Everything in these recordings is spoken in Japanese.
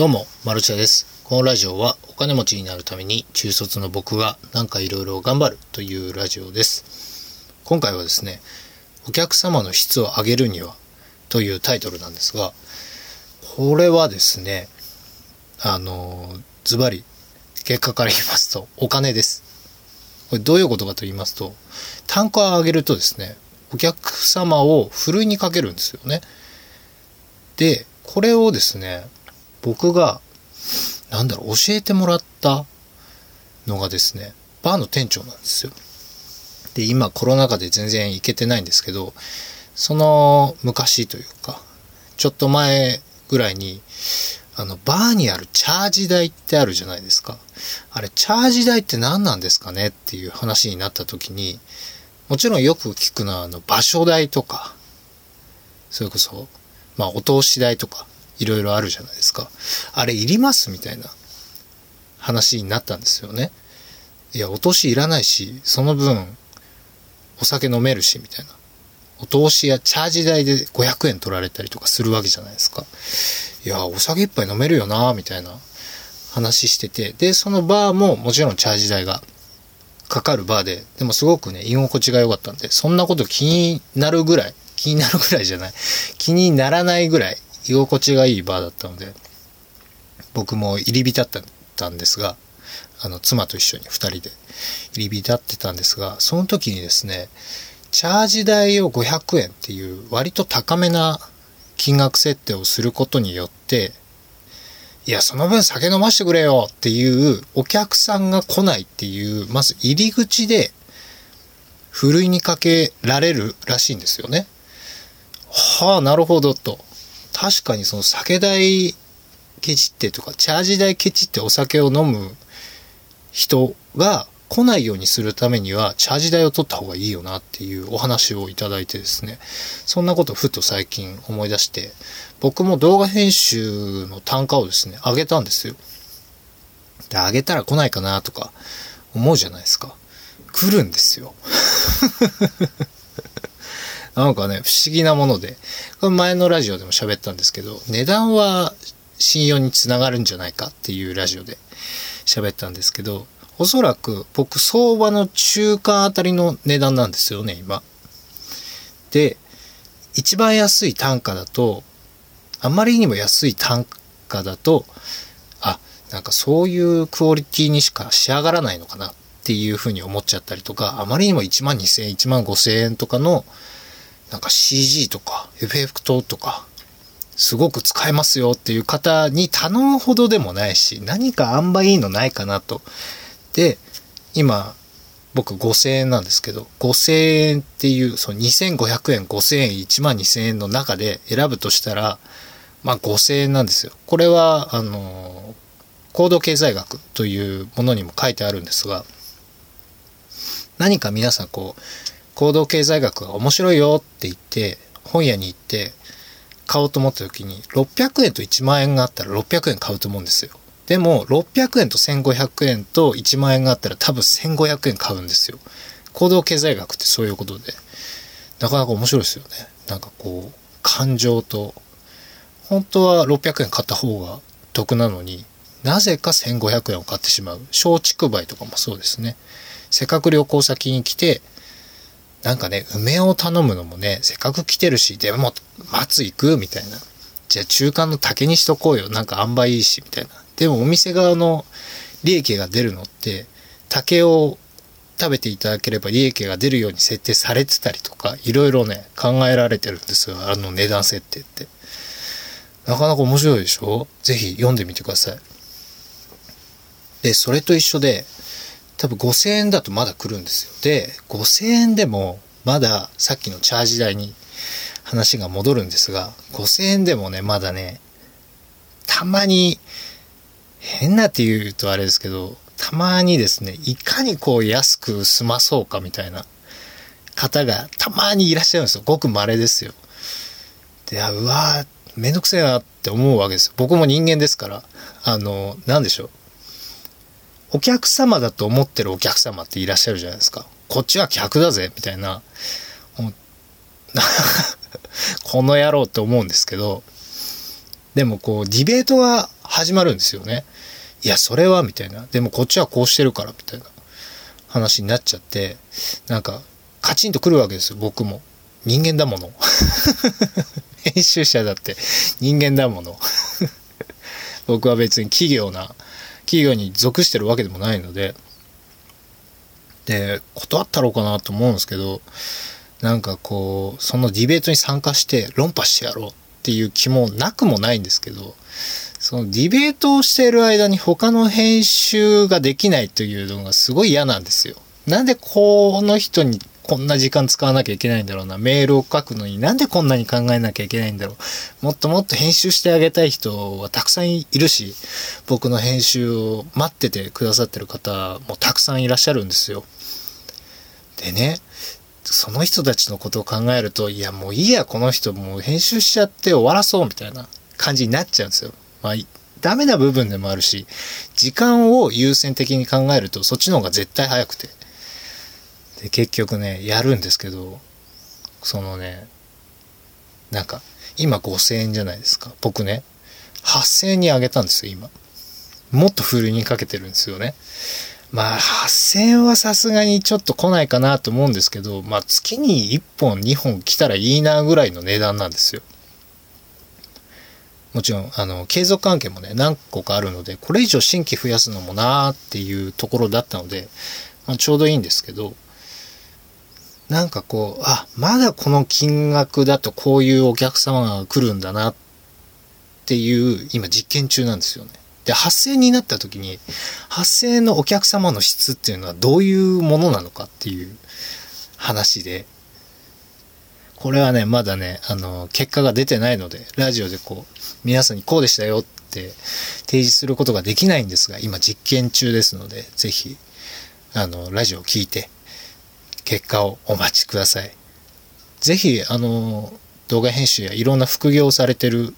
どうも、マルチャです。このラジオはお金持ちになるために中卒の僕がなんかいろいろ頑張るというラジオです。今回はですね、お客様の質を上げるにはというタイトルなんですが、これはですね、あの、ズバリ結果から言いますとお金です。これどういうことかと言いますと、単価を上げるとですね、お客様をふるいにかけるんですよね。で、これをですね、僕が、なんだろう、教えてもらったのがですね、バーの店長なんですよ。で、今コロナ禍で全然行けてないんですけど、その昔というか、ちょっと前ぐらいに、あの、バーにあるチャージ台ってあるじゃないですか。あれ、チャージ台って何なんですかね？っていう話になった時に、もちろんよく聞くのは、あの、場所代とか、それこそ、まあ、お通し代とか、いろいろあるじゃないですか。あれいりますみたいな話になったんですよね。いや、お通しいらないし、その分、お酒飲めるし、みたいな。お通しやチャージ代で500円取られたりとかするわけじゃないですか。いや、お酒一杯飲めるよな、みたいな話してて。で、そのバーももちろんチャージ代がかかるバーで、でもすごくね、居心地が良かったんで、そんなこと気になるぐらい、気になるぐらいじゃない、気にならないぐらい居心地がいいバーだったので、僕も入り浸ったんですが、あの、妻と一緒に二人で入り浸ってたんですが、その時にですね、チャージ代を500円っていう割と高めな金額設定をすることによって、いや、その分酒飲ましてくれよっていうお客さんが来ないっていう、まず入り口で、ふるいにかけられるらしいんですよね。はあ、なるほどと。確かにその酒代ケチってとか、チャージ代ケチってお酒を飲む人が来ないようにするためには、チャージ代を取った方がいいよなっていうお話をいただいてですね、そんなことをふと最近思い出して、僕も動画編集の単価をですね、上げたんですよ。で、上げたら来ないかなとか思うじゃないですか。来るんですよ。なんかね、不思議なもので、これ前のラジオでも喋ったんですけど、値段は信用につながるんじゃないかっていうラジオで喋ったんですけど、おそらく僕相場の中間あたりの値段なんですよね、今。で、一番安い単価だと、あまりにも安い単価だと、あ、なんかそういうクオリティにしか仕上がらないのかなっていうふうに思っちゃったりとか、あまりにも1万2000円、1万5000円とかの、なんか CG とか、エフェクトとか、すごく使えますよっていう方に頼むほどでもないし、何かあんばいいのないかなと。で、今、僕5000円なんですけど、5000円っていう、その2500円、5000円、1万2000円の中で選ぶとしたら、まあ5000円なんですよ。これは、あの、行動経済学というものにも書いてあるんですが、何か皆さんこう、行動経済学が面白いよって言って、本屋に行って買おうと思った時に、600円と1万円があったら600円買うと思うんですよ。でも、600円と1500円と1万円があったら多分1500円買うんですよ。行動経済学ってそういうことで。なかなか面白いですよね。なんかこう、感情と、本当は600円買った方が得なのに、なぜか1500円を買ってしまう。松竹梅とかもそうですね。せっかく旅行先に来て、なんかね、梅を頼むのもね、せっかく来てるし、でも、松行くみたいな。じゃあ中間の竹にしとこうよ。なんか塩梅いいし、みたいな。でもお店側の利益が出るのって、竹を食べていただければ利益が出るように設定されてたりとか、いろいろね、考えられてるんですよ。あの値段設定って。なかなか面白いでしょ？ぜひ読んでみてください。で、それと一緒で、多分5000円だとまだ来るんですよ。で、5000円でもまださっきのチャージ代に話が戻るんですが、5000円でもね、まだね、たまに、変なって言うとあれですけど、たまにですね、いかにこう安く済まそうかみたいな方がたまにいらっしゃるんですよ。ごく稀ですよ。で、あうわーめんどくせえなって思うわけですよ。僕も人間ですから、あの、なんでしょう。お客様だと思ってるお客様っていらっしゃるじゃないですか。こっちは客だぜ、みたいな。この野郎って思うんですけど、でもこう、ディベートが始まるんですよね。いや、それは、みたいな。でもこっちはこうしてるから、みたいな話になっちゃって、なんか、カチンとくるわけですよ、僕も。人間だもの。編集者だって人間だもの。僕は別に企業な、企業に属してるわけでもないので、で、断ったろうかなと思うんですけど、なんかこう、そのディベートに参加して論破してやろうっていう気もなくもないんですけど、そのディベートをしている間に他の編集ができないというのがすごい嫌なんですよ。なんでこの人にこんな時間使わなきゃいけないんだろうな。メールを書くのになんでこんなに考えなきゃいけないんだろう。もっともっと編集してあげたい人はたくさんいるし、僕の編集を待っててくださってる方もたくさんいらっしゃるんですよ。でね、その人たちのことを考えると、いやもういいや、この人もう編集しちゃって終わらそうみたいな感じになっちゃうんですよ。まあ、ダメな部分でもあるし、時間を優先的に考えるとそっちの方が絶対早くて。で、結局ね、やるんですけど、そのね、なんか、今5000円じゃないですか。僕ね、8000円に上げたんですよ、今。もっとフルにかけてるんですよね。まあ、8000円はさすがにちょっと来ないかなと思うんですけど、まあ、月に1本、2本来たらいいなぐらいの値段なんですよ。もちろん、あの、継続関係もね、何個かあるので、これ以上新規増やすのもなーっていうところだったので、まあ、ちょうどいいんですけど、なんかこう、あ、まだこの金額だとこういうお客様が来るんだなっていう、今実験中なんですよね。で、8000円になった時に、8000円のお客様の質っていうのはどういうものなのかっていう話で、これはね、まだね、あの、結果が出てないので、ラジオでこう、皆さんにこうでしたよって提示することができないんですが、今実験中ですので、ぜひ、あの、ラジオを聞いて、結果をお待ちください。ぜひ、あの、動画編集やいろんな副業をされてる、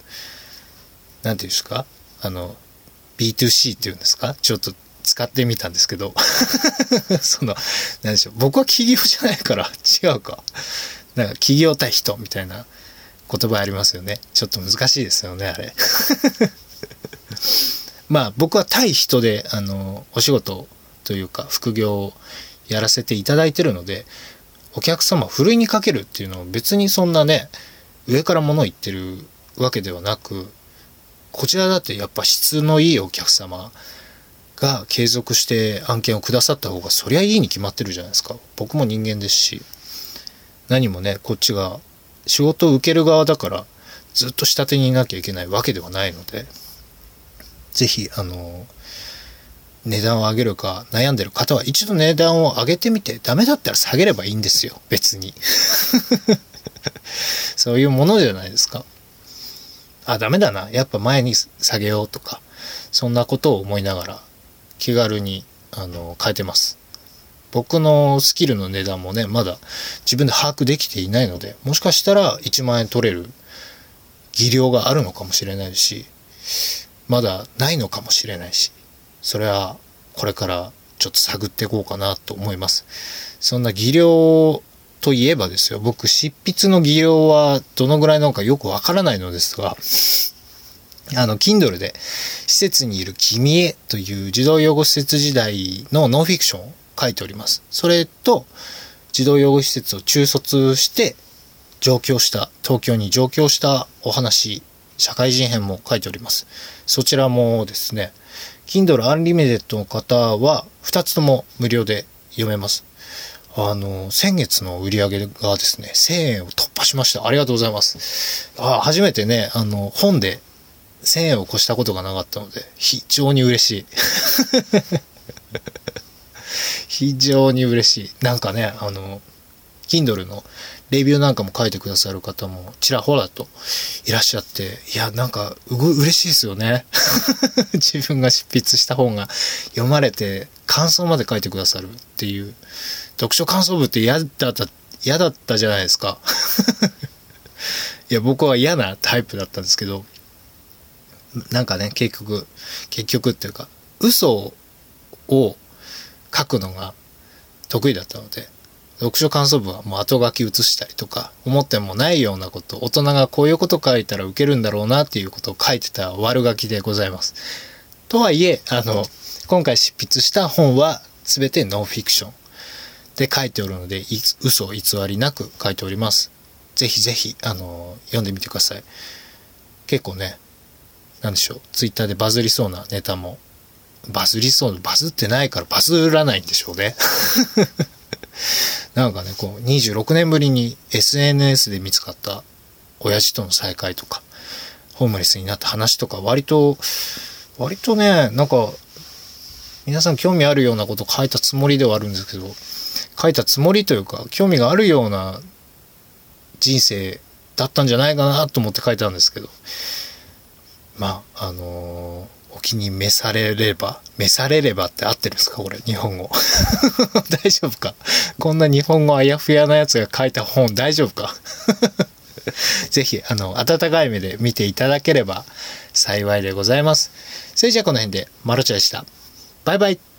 なんていうんですか？あの、B2C っていうんですか？ちょっと使ってみたんですけど その、なんでしょう。僕は企業じゃないから違うか。なんか企業対人みたいな言葉ありますよね。ちょっと難しいですよね、あれ。まあ僕は対人で、あの、お仕事というか副業をやらせていただいてるのでお客様ふるいにかけるっていうのは別にそんなね上から物言ってるわけではなくこちらだってやっぱ質のいいお客様が継続して案件をくださった方がそりゃいいに決まってるじゃないですか。僕も人間ですし何もねこっちが仕事を受ける側だからずっと下手にいなきゃいけないわけではないので是非あの値段を上げるか悩んでる方は一度値段を上げてみてダメだったら下げればいいんですよ。別に。そういうものじゃないですか。あダメだな。やっぱ前に下げようとか。そんなことを思いながら気軽にあの変えてます。僕のスキルの値段もねまだ自分で把握できていないのでもしかしたら1万円取れる技量があるのかもしれないしまだないのかもしれないし。それはこれからちょっと探っていこうかなと思います。そんな技量といえばですよ、僕執筆の技量はどのぐらいなのかよくわからないのですが、あの、Kindle で施設にいる君へという児童養護施設時代のノンフィクションを書いております。それと、児童養護施設を中卒して上京した、東京に上京したお話、社会人編も書いております。そちらもですね、Kindle Unlimited の方は2つとも無料で読めます。あの、先月の売り上げがですね、1000円を突破しました。ありがとうございます。あ初めてね、あの、本で1000円を越したことがなかったので、非常に嬉しい。非常に嬉しい。なんかね、あの、Kindle のレビューなんかも書いてくださる方もちらほらといらっしゃって、いや、なんか、うご、嬉しいですよね。自分が執筆した本が読まれて、感想まで書いてくださるっていう、読書感想部って嫌だった、嫌だったじゃないですか。いや、僕は嫌なタイプだったんですけど、なんかね、結局、結局っていうか、嘘を書くのが得意だったので、読書感想文はもう後書き写したりとか、思ってもないようなこと、大人がこういうこと書いたら受けるんだろうなっていうことを書いてた悪書きでございます。とはいえ、あの、今回執筆した本は全てノンフィクションで書いておるので、嘘偽りなく書いております。ぜひぜひ、あの、読んでみてください。結構ね、なんでしょう、ツイッターでバズりそうなネタも、バズりそうな、バズってないからバズらないんでしょうね。なんかね、こう、26年ぶりに SNS で見つかった親父との再会とか、ホームレスになった話とか、割と、割とね、なんか、皆さん興味あるようなこと書いたつもりではあるんですけど、書いたつもりというか、興味があるような人生だったんじゃないかなと思って書いたんですけど、まあ、あのーお気に召されれば、召されればって合ってるんですかこれ、日本語。大丈夫か？こんな日本語あやふやなやつが書いた本大丈夫か？ぜひ、あの、温かい目で見ていただければ幸いでございます。それじゃあこの辺で、マロチャでした。バイバイ。